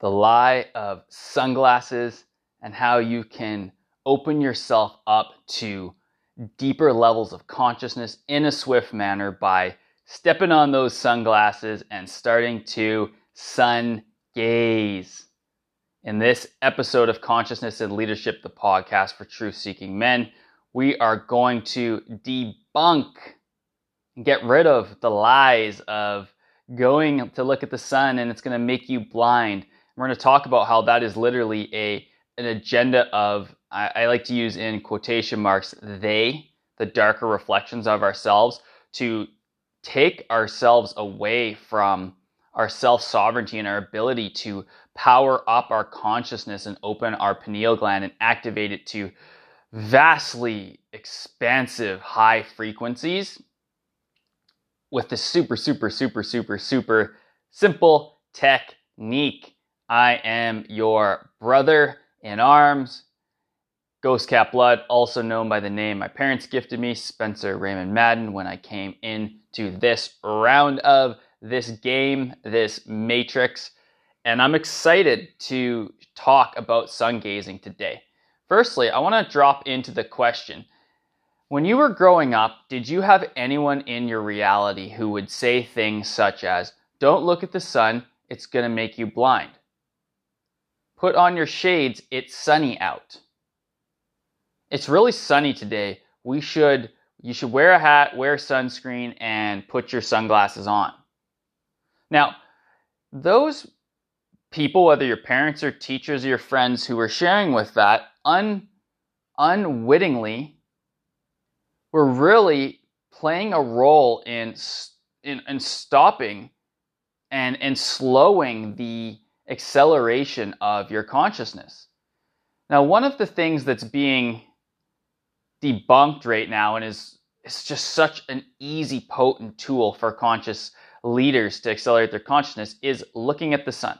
the lie of sunglasses and how you can open yourself up to deeper levels of consciousness in a swift manner by stepping on those sunglasses and starting to sun gaze. In this episode of Consciousness and Leadership, the podcast for truth seeking men, we are going to debunk and get rid of the lies of going to look at the sun and it's going to make you blind. We're going to talk about how that is literally a an agenda of I, I like to use in quotation marks they the darker reflections of ourselves to take ourselves away from our self sovereignty and our ability to power up our consciousness and open our pineal gland and activate it to vastly expansive high frequencies with the super, super, super, super, super simple technique. I am your brother in arms, Ghost Cat Blood, also known by the name my parents gifted me, Spencer Raymond Madden, when I came into this round of this game, this matrix. And I'm excited to talk about sun gazing today. Firstly, I want to drop into the question When you were growing up, did you have anyone in your reality who would say things such as, Don't look at the sun, it's going to make you blind? Put on your shades, it's sunny out. It's really sunny today. We should you should wear a hat, wear sunscreen and put your sunglasses on. Now, those people, whether your parents or teachers or your friends who were sharing with that, un, unwittingly were really playing a role in, in, in stopping and, and slowing the acceleration of your consciousness. Now, one of the things that's being debunked right now and is, is just such an easy, potent tool for conscious leaders to accelerate their consciousness is looking at the sun.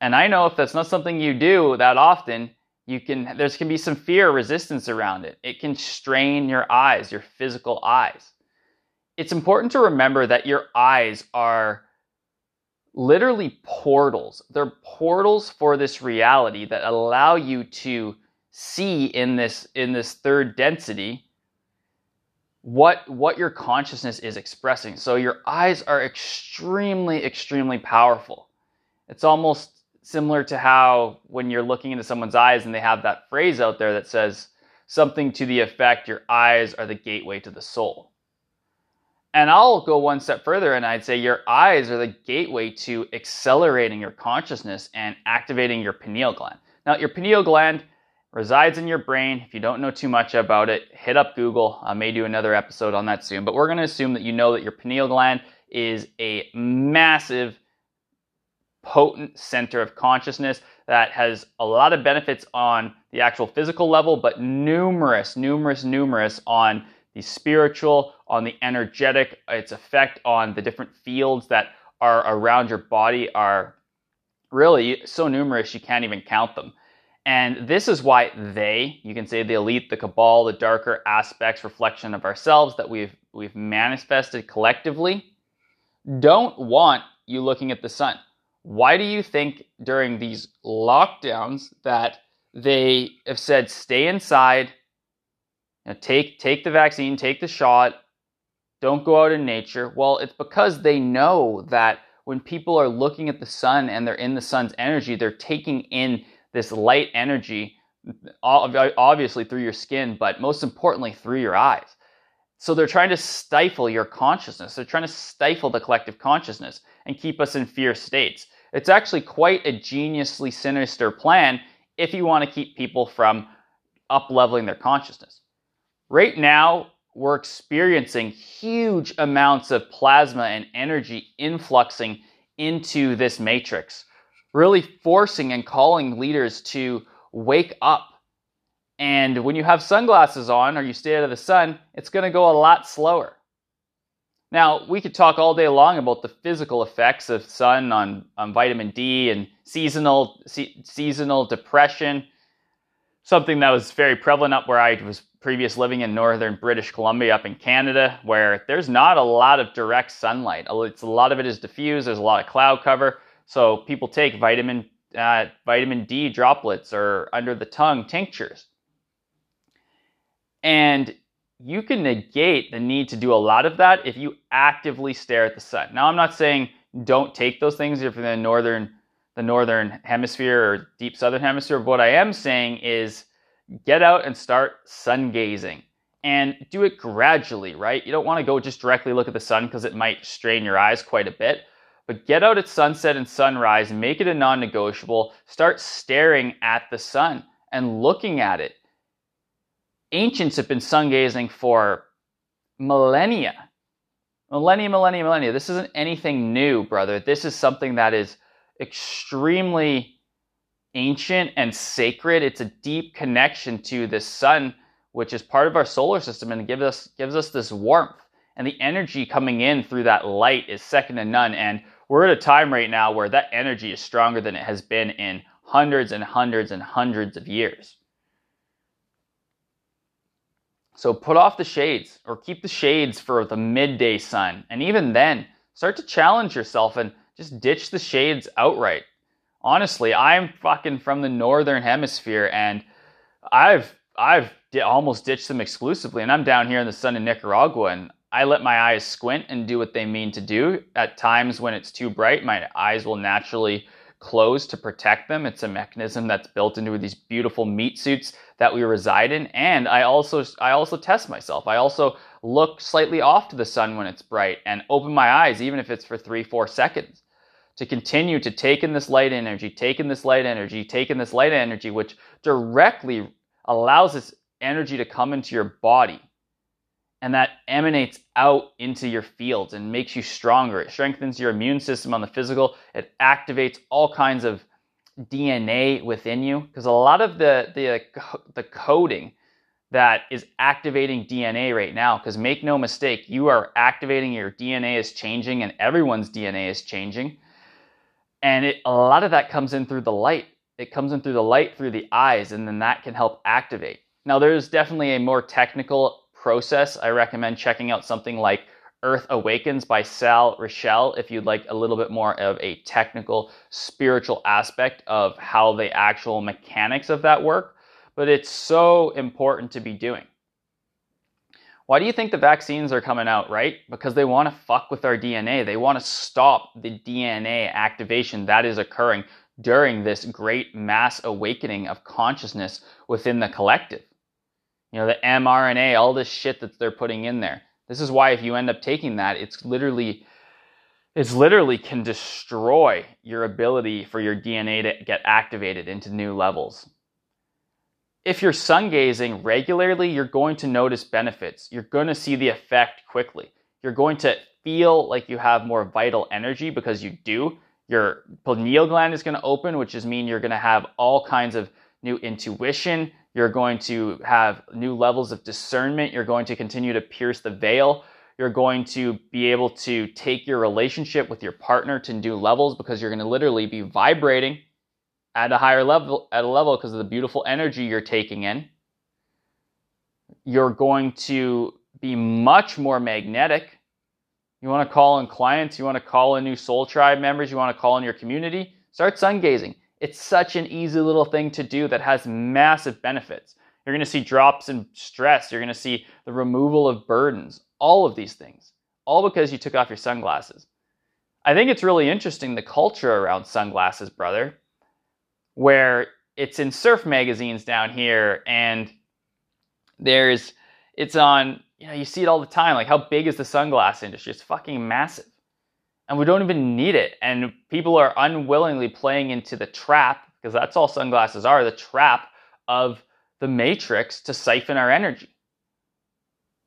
And I know if that's not something you do that often, you can there's can be some fear resistance around it. It can strain your eyes, your physical eyes. It's important to remember that your eyes are literally portals. They're portals for this reality that allow you to see in this in this third density what what your consciousness is expressing. So your eyes are extremely extremely powerful. It's almost similar to how when you're looking into someone's eyes and they have that phrase out there that says something to the effect your eyes are the gateway to the soul. And I'll go one step further and I'd say your eyes are the gateway to accelerating your consciousness and activating your pineal gland. Now, your pineal gland resides in your brain. If you don't know too much about it, hit up Google. I may do another episode on that soon, but we're going to assume that you know that your pineal gland is a massive, potent center of consciousness that has a lot of benefits on the actual physical level, but numerous, numerous, numerous on the spiritual, on the energetic, its effect on the different fields that are around your body are really so numerous you can't even count them. And this is why they, you can say the elite, the cabal, the darker aspects, reflection of ourselves that we've we've manifested collectively, don't want you looking at the sun. Why do you think during these lockdowns that they have said stay inside, know, take take the vaccine, take the shot, don't go out in nature? Well, it's because they know that when people are looking at the sun and they're in the sun's energy, they're taking in this light energy, obviously through your skin, but most importantly through your eyes. So they're trying to stifle your consciousness. They're trying to stifle the collective consciousness and keep us in fear states. It's actually quite a geniusly sinister plan if you want to keep people from up leveling their consciousness. Right now, we're experiencing huge amounts of plasma and energy influxing into this matrix really forcing and calling leaders to wake up. And when you have sunglasses on or you stay out of the sun, it's going to go a lot slower. Now, we could talk all day long about the physical effects of sun on, on vitamin D and seasonal, se- seasonal depression, something that was very prevalent up where I was previous living in northern British Columbia up in Canada, where there's not a lot of direct sunlight. It's, a lot of it is diffused, there's a lot of cloud cover. So people take vitamin uh, vitamin D droplets or under the tongue tinctures. And you can negate the need to do a lot of that if you actively stare at the sun. Now, I'm not saying don't take those things if you're in the northern, the northern hemisphere or deep southern hemisphere. What I am saying is get out and start sun gazing and do it gradually, right? You don't want to go just directly look at the sun because it might strain your eyes quite a bit. But get out at sunset and sunrise, make it a non negotiable. Start staring at the sun and looking at it ancients have been sun gazing for millennia. Millennia, millennia, millennia. This isn't anything new, brother. This is something that is extremely ancient and sacred. It's a deep connection to the sun, which is part of our solar system and gives us gives us this warmth. And the energy coming in through that light is second to none. And we're at a time right now where that energy is stronger than it has been in hundreds and hundreds and hundreds of years. So put off the shades or keep the shades for the midday sun. And even then, start to challenge yourself and just ditch the shades outright. Honestly, I'm fucking from the northern hemisphere and I've I've almost ditched them exclusively and I'm down here in the sun in Nicaragua and I let my eyes squint and do what they mean to do. At times when it's too bright, my eyes will naturally close to protect them. It's a mechanism that's built into these beautiful meat suits that we reside in. And I also I also test myself. I also look slightly off to the sun when it's bright and open my eyes, even if it's for three, four seconds, to continue to take in this light energy, take in this light energy, take in this light energy, which directly allows this energy to come into your body. And that emanates out into your fields and makes you stronger. It strengthens your immune system on the physical. It activates all kinds of DNA within you because a lot of the the the coding that is activating DNA right now because make no mistake you are activating your DNA is changing and everyone's DNA is changing and it, a lot of that comes in through the light it comes in through the light through the eyes and then that can help activate now there's definitely a more technical process I recommend checking out something like Earth Awakens by Sal Rachele if you'd like a little bit more of a technical, spiritual aspect of how the actual mechanics of that work. But it's so important to be doing. Why do you think the vaccines are coming out, right? Because they want to fuck with our DNA. They want to stop the DNA activation that is occurring during this great mass awakening of consciousness within the collective. You know, the mRNA, all this shit that they're putting in there. This is why if you end up taking that, it's literally it's literally can destroy your ability for your DNA to get activated into new levels. If you're sun gazing regularly, you're going to notice benefits. You're going to see the effect quickly. You're going to feel like you have more vital energy because you do. Your pineal gland is going to open, which is mean you're going to have all kinds of new intuition, you're going to have new levels of discernment. You're going to continue to pierce the veil. You're going to be able to take your relationship with your partner to new levels because you're going to literally be vibrating at a higher level at a level because of the beautiful energy you're taking in. You're going to be much more magnetic. You want to call in clients, you want to call in new soul tribe members, you want to call in your community, start sun gazing. It's such an easy little thing to do that has massive benefits. You're going to see drops in stress. You're going to see the removal of burdens, all of these things, all because you took off your sunglasses. I think it's really interesting the culture around sunglasses, brother, where it's in surf magazines down here and there's it's on you know you see it all the time like how big is the sunglass industry it's fucking massive and we don't even need it. And people are unwillingly playing into the trap, because that's all sunglasses are the trap of the matrix to siphon our energy.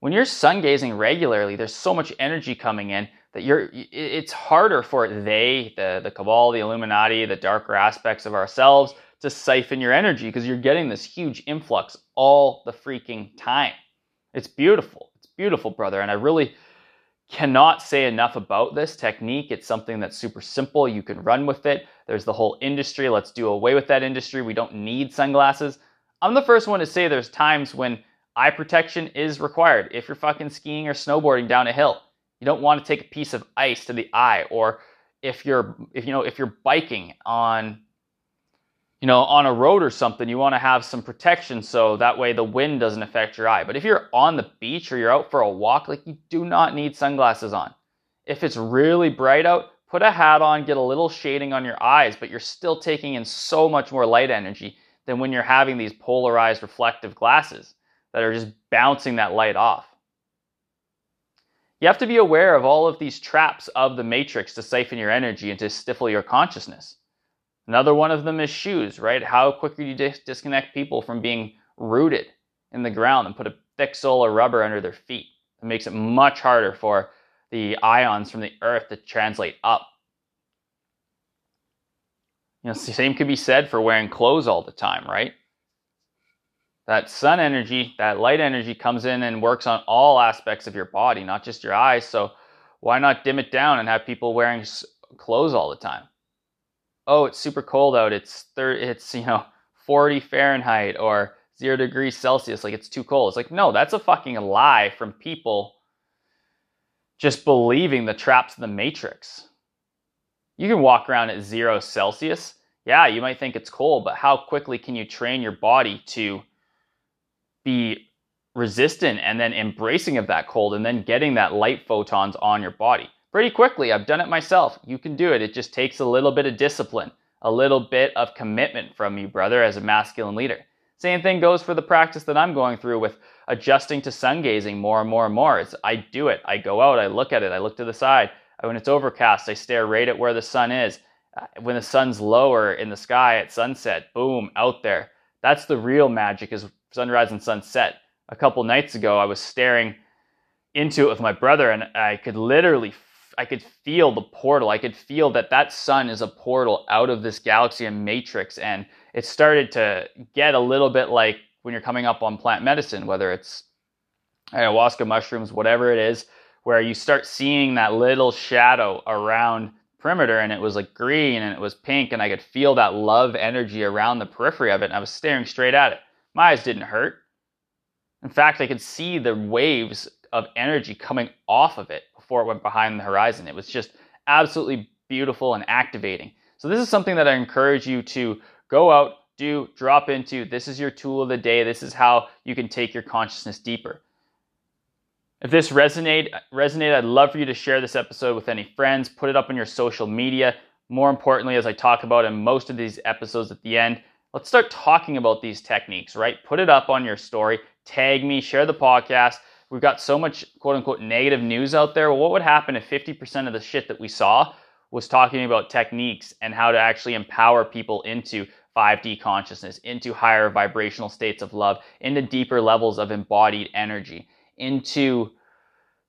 When you're sun gazing regularly, there's so much energy coming in that you're it's harder for they, the, the cabal, the Illuminati, the darker aspects of ourselves to siphon your energy because you're getting this huge influx all the freaking time. It's beautiful. It's beautiful, brother. And I really cannot say enough about this technique. It's something that's super simple. You can run with it. There's the whole industry. Let's do away with that industry. We don't need sunglasses. I'm the first one to say there's times when eye protection is required. If you're fucking skiing or snowboarding down a hill, you don't want to take a piece of ice to the eye. Or if you're if you know if you're biking on you know on a road or something you want to have some protection so that way the wind doesn't affect your eye but if you're on the beach or you're out for a walk like you do not need sunglasses on if it's really bright out put a hat on get a little shading on your eyes but you're still taking in so much more light energy than when you're having these polarized reflective glasses that are just bouncing that light off you have to be aware of all of these traps of the matrix to siphon your energy and to stifle your consciousness. Another one of them is shoes, right? How quickly do you dis- disconnect people from being rooted in the ground and put a thick sole of rubber under their feet? It makes it much harder for the ions from the earth to translate up. You know, the same could be said for wearing clothes all the time, right? That sun energy, that light energy comes in and works on all aspects of your body, not just your eyes. So why not dim it down and have people wearing clothes all the time? Oh, it's super cold out. It's thir- it's you know 40 Fahrenheit or 0 degrees Celsius like it's too cold. It's like no, that's a fucking lie from people just believing the traps of the matrix. You can walk around at 0 Celsius. Yeah, you might think it's cold, but how quickly can you train your body to be resistant and then embracing of that cold and then getting that light photons on your body pretty quickly. I've done it myself. You can do it. It just takes a little bit of discipline, a little bit of commitment from you, brother, as a masculine leader. Same thing goes for the practice that I'm going through with adjusting to sun gazing more and more and more. It's, I do it. I go out, I look at it, I look to the side. When it's overcast, I stare right at where the sun is. Uh, when the sun's lower in the sky at sunset, boom, out there. That's the real magic is sunrise and sunset. A couple nights ago, I was staring into it with my brother, and I could literally, I could feel the portal. I could feel that that sun is a portal out of this galaxy and matrix, and it started to get a little bit like when you're coming up on plant medicine, whether it's ayahuasca mushrooms, whatever it is, where you start seeing that little shadow around perimeter and it was like green and it was pink and I could feel that love energy around the periphery of it and I was staring straight at it. My eyes didn't hurt. In fact, I could see the waves of energy coming off of it before it went behind the horizon. It was just absolutely beautiful and activating. So, this is something that I encourage you to go out, do, drop into. This is your tool of the day. This is how you can take your consciousness deeper. If this resonate, resonate, I'd love for you to share this episode with any friends, put it up on your social media. More importantly, as I talk about in most of these episodes at the end, let's start talking about these techniques, right? Put it up on your story, tag me, share the podcast. We've got so much quote unquote negative news out there. What would happen if 50% of the shit that we saw was talking about techniques and how to actually empower people into 5D consciousness, into higher vibrational states of love, into deeper levels of embodied energy, into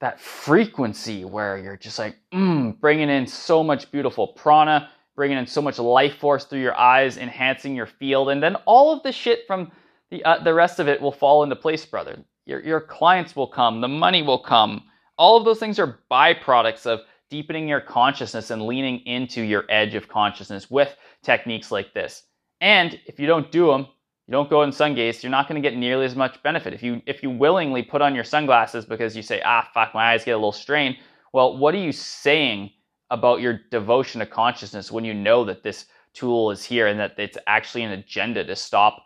that frequency where you're just like, mm, bringing in so much beautiful prana, bringing in so much life force through your eyes, enhancing your field, and then all of the shit from the uh, the rest of it will fall into place, brother. Your your clients will come, the money will come. All of those things are byproducts of deepening your consciousness and leaning into your edge of consciousness with techniques like this. And if you don't do them, you don't go in sun gaze, you're not going to get nearly as much benefit. If you if you willingly put on your sunglasses because you say, ah, fuck, my eyes get a little strained. Well, what are you saying about your devotion to consciousness when you know that this tool is here and that it's actually an agenda to stop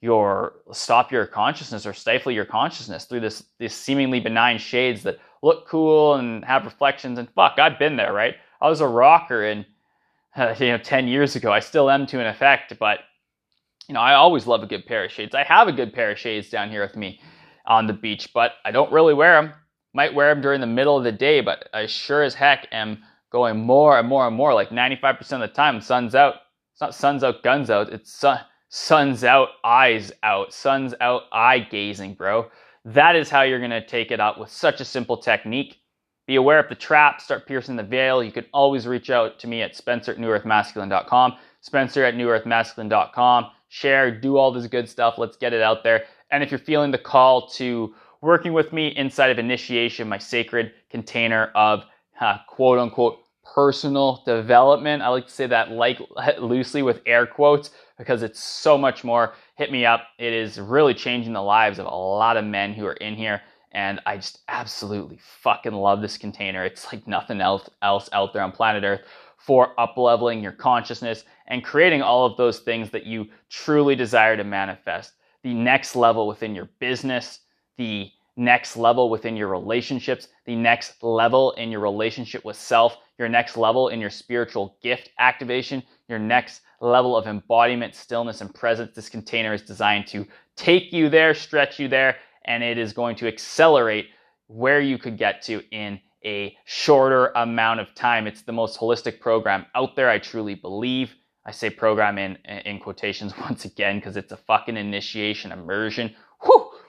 your stop your consciousness or stifle your consciousness through this these seemingly benign shades that look cool and have reflections and fuck I've been there right? I was a rocker and uh, you know 10 years ago. I still am to an effect but you know I always love a good pair of shades. I have a good pair of shades down here with me on the beach but I don't really wear them might wear them during the middle of the day but I sure as heck am going more and more and more. Like 95% of the time, sun's out. It's not sun's out, guns out. It's sun, sun's out, eyes out. Sun's out, eye gazing, bro. That is how you're going to take it up with such a simple technique. Be aware of the trap, start piercing the veil. You can always reach out to me at spencer at newearthmasculine.com, spencer at newearthmasculine.com. Share, do all this good stuff. Let's get it out there. And if you're feeling the call to working with me inside of initiation, my sacred container of uh, quote unquote personal development. I like to say that like loosely with air quotes because it's so much more. Hit me up. It is really changing the lives of a lot of men who are in here. And I just absolutely fucking love this container. It's like nothing else else out there on planet Earth for upleveling your consciousness and creating all of those things that you truly desire to manifest. The next level within your business, the next level within your relationships, the next level in your relationship with self, your next level in your spiritual gift activation, your next level of embodiment, stillness, and presence. This container is designed to take you there, stretch you there, and it is going to accelerate where you could get to in a shorter amount of time. It's the most holistic program out there, I truly believe. I say program in, in quotations once again because it's a fucking initiation immersion.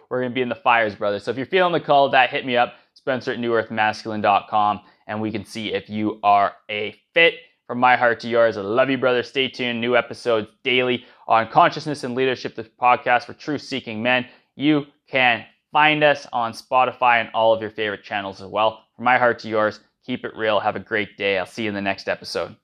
We're gonna be in the fires, brother. So if you're feeling the call that, hit me up, Spencer at newearthmasculine.com, and we can see if you are a fit. From my heart to yours, I love you, brother. Stay tuned. New episodes daily on consciousness and leadership, the podcast for truth seeking men. You can find us on Spotify and all of your favorite channels as well. From my heart to yours, keep it real. Have a great day. I'll see you in the next episode.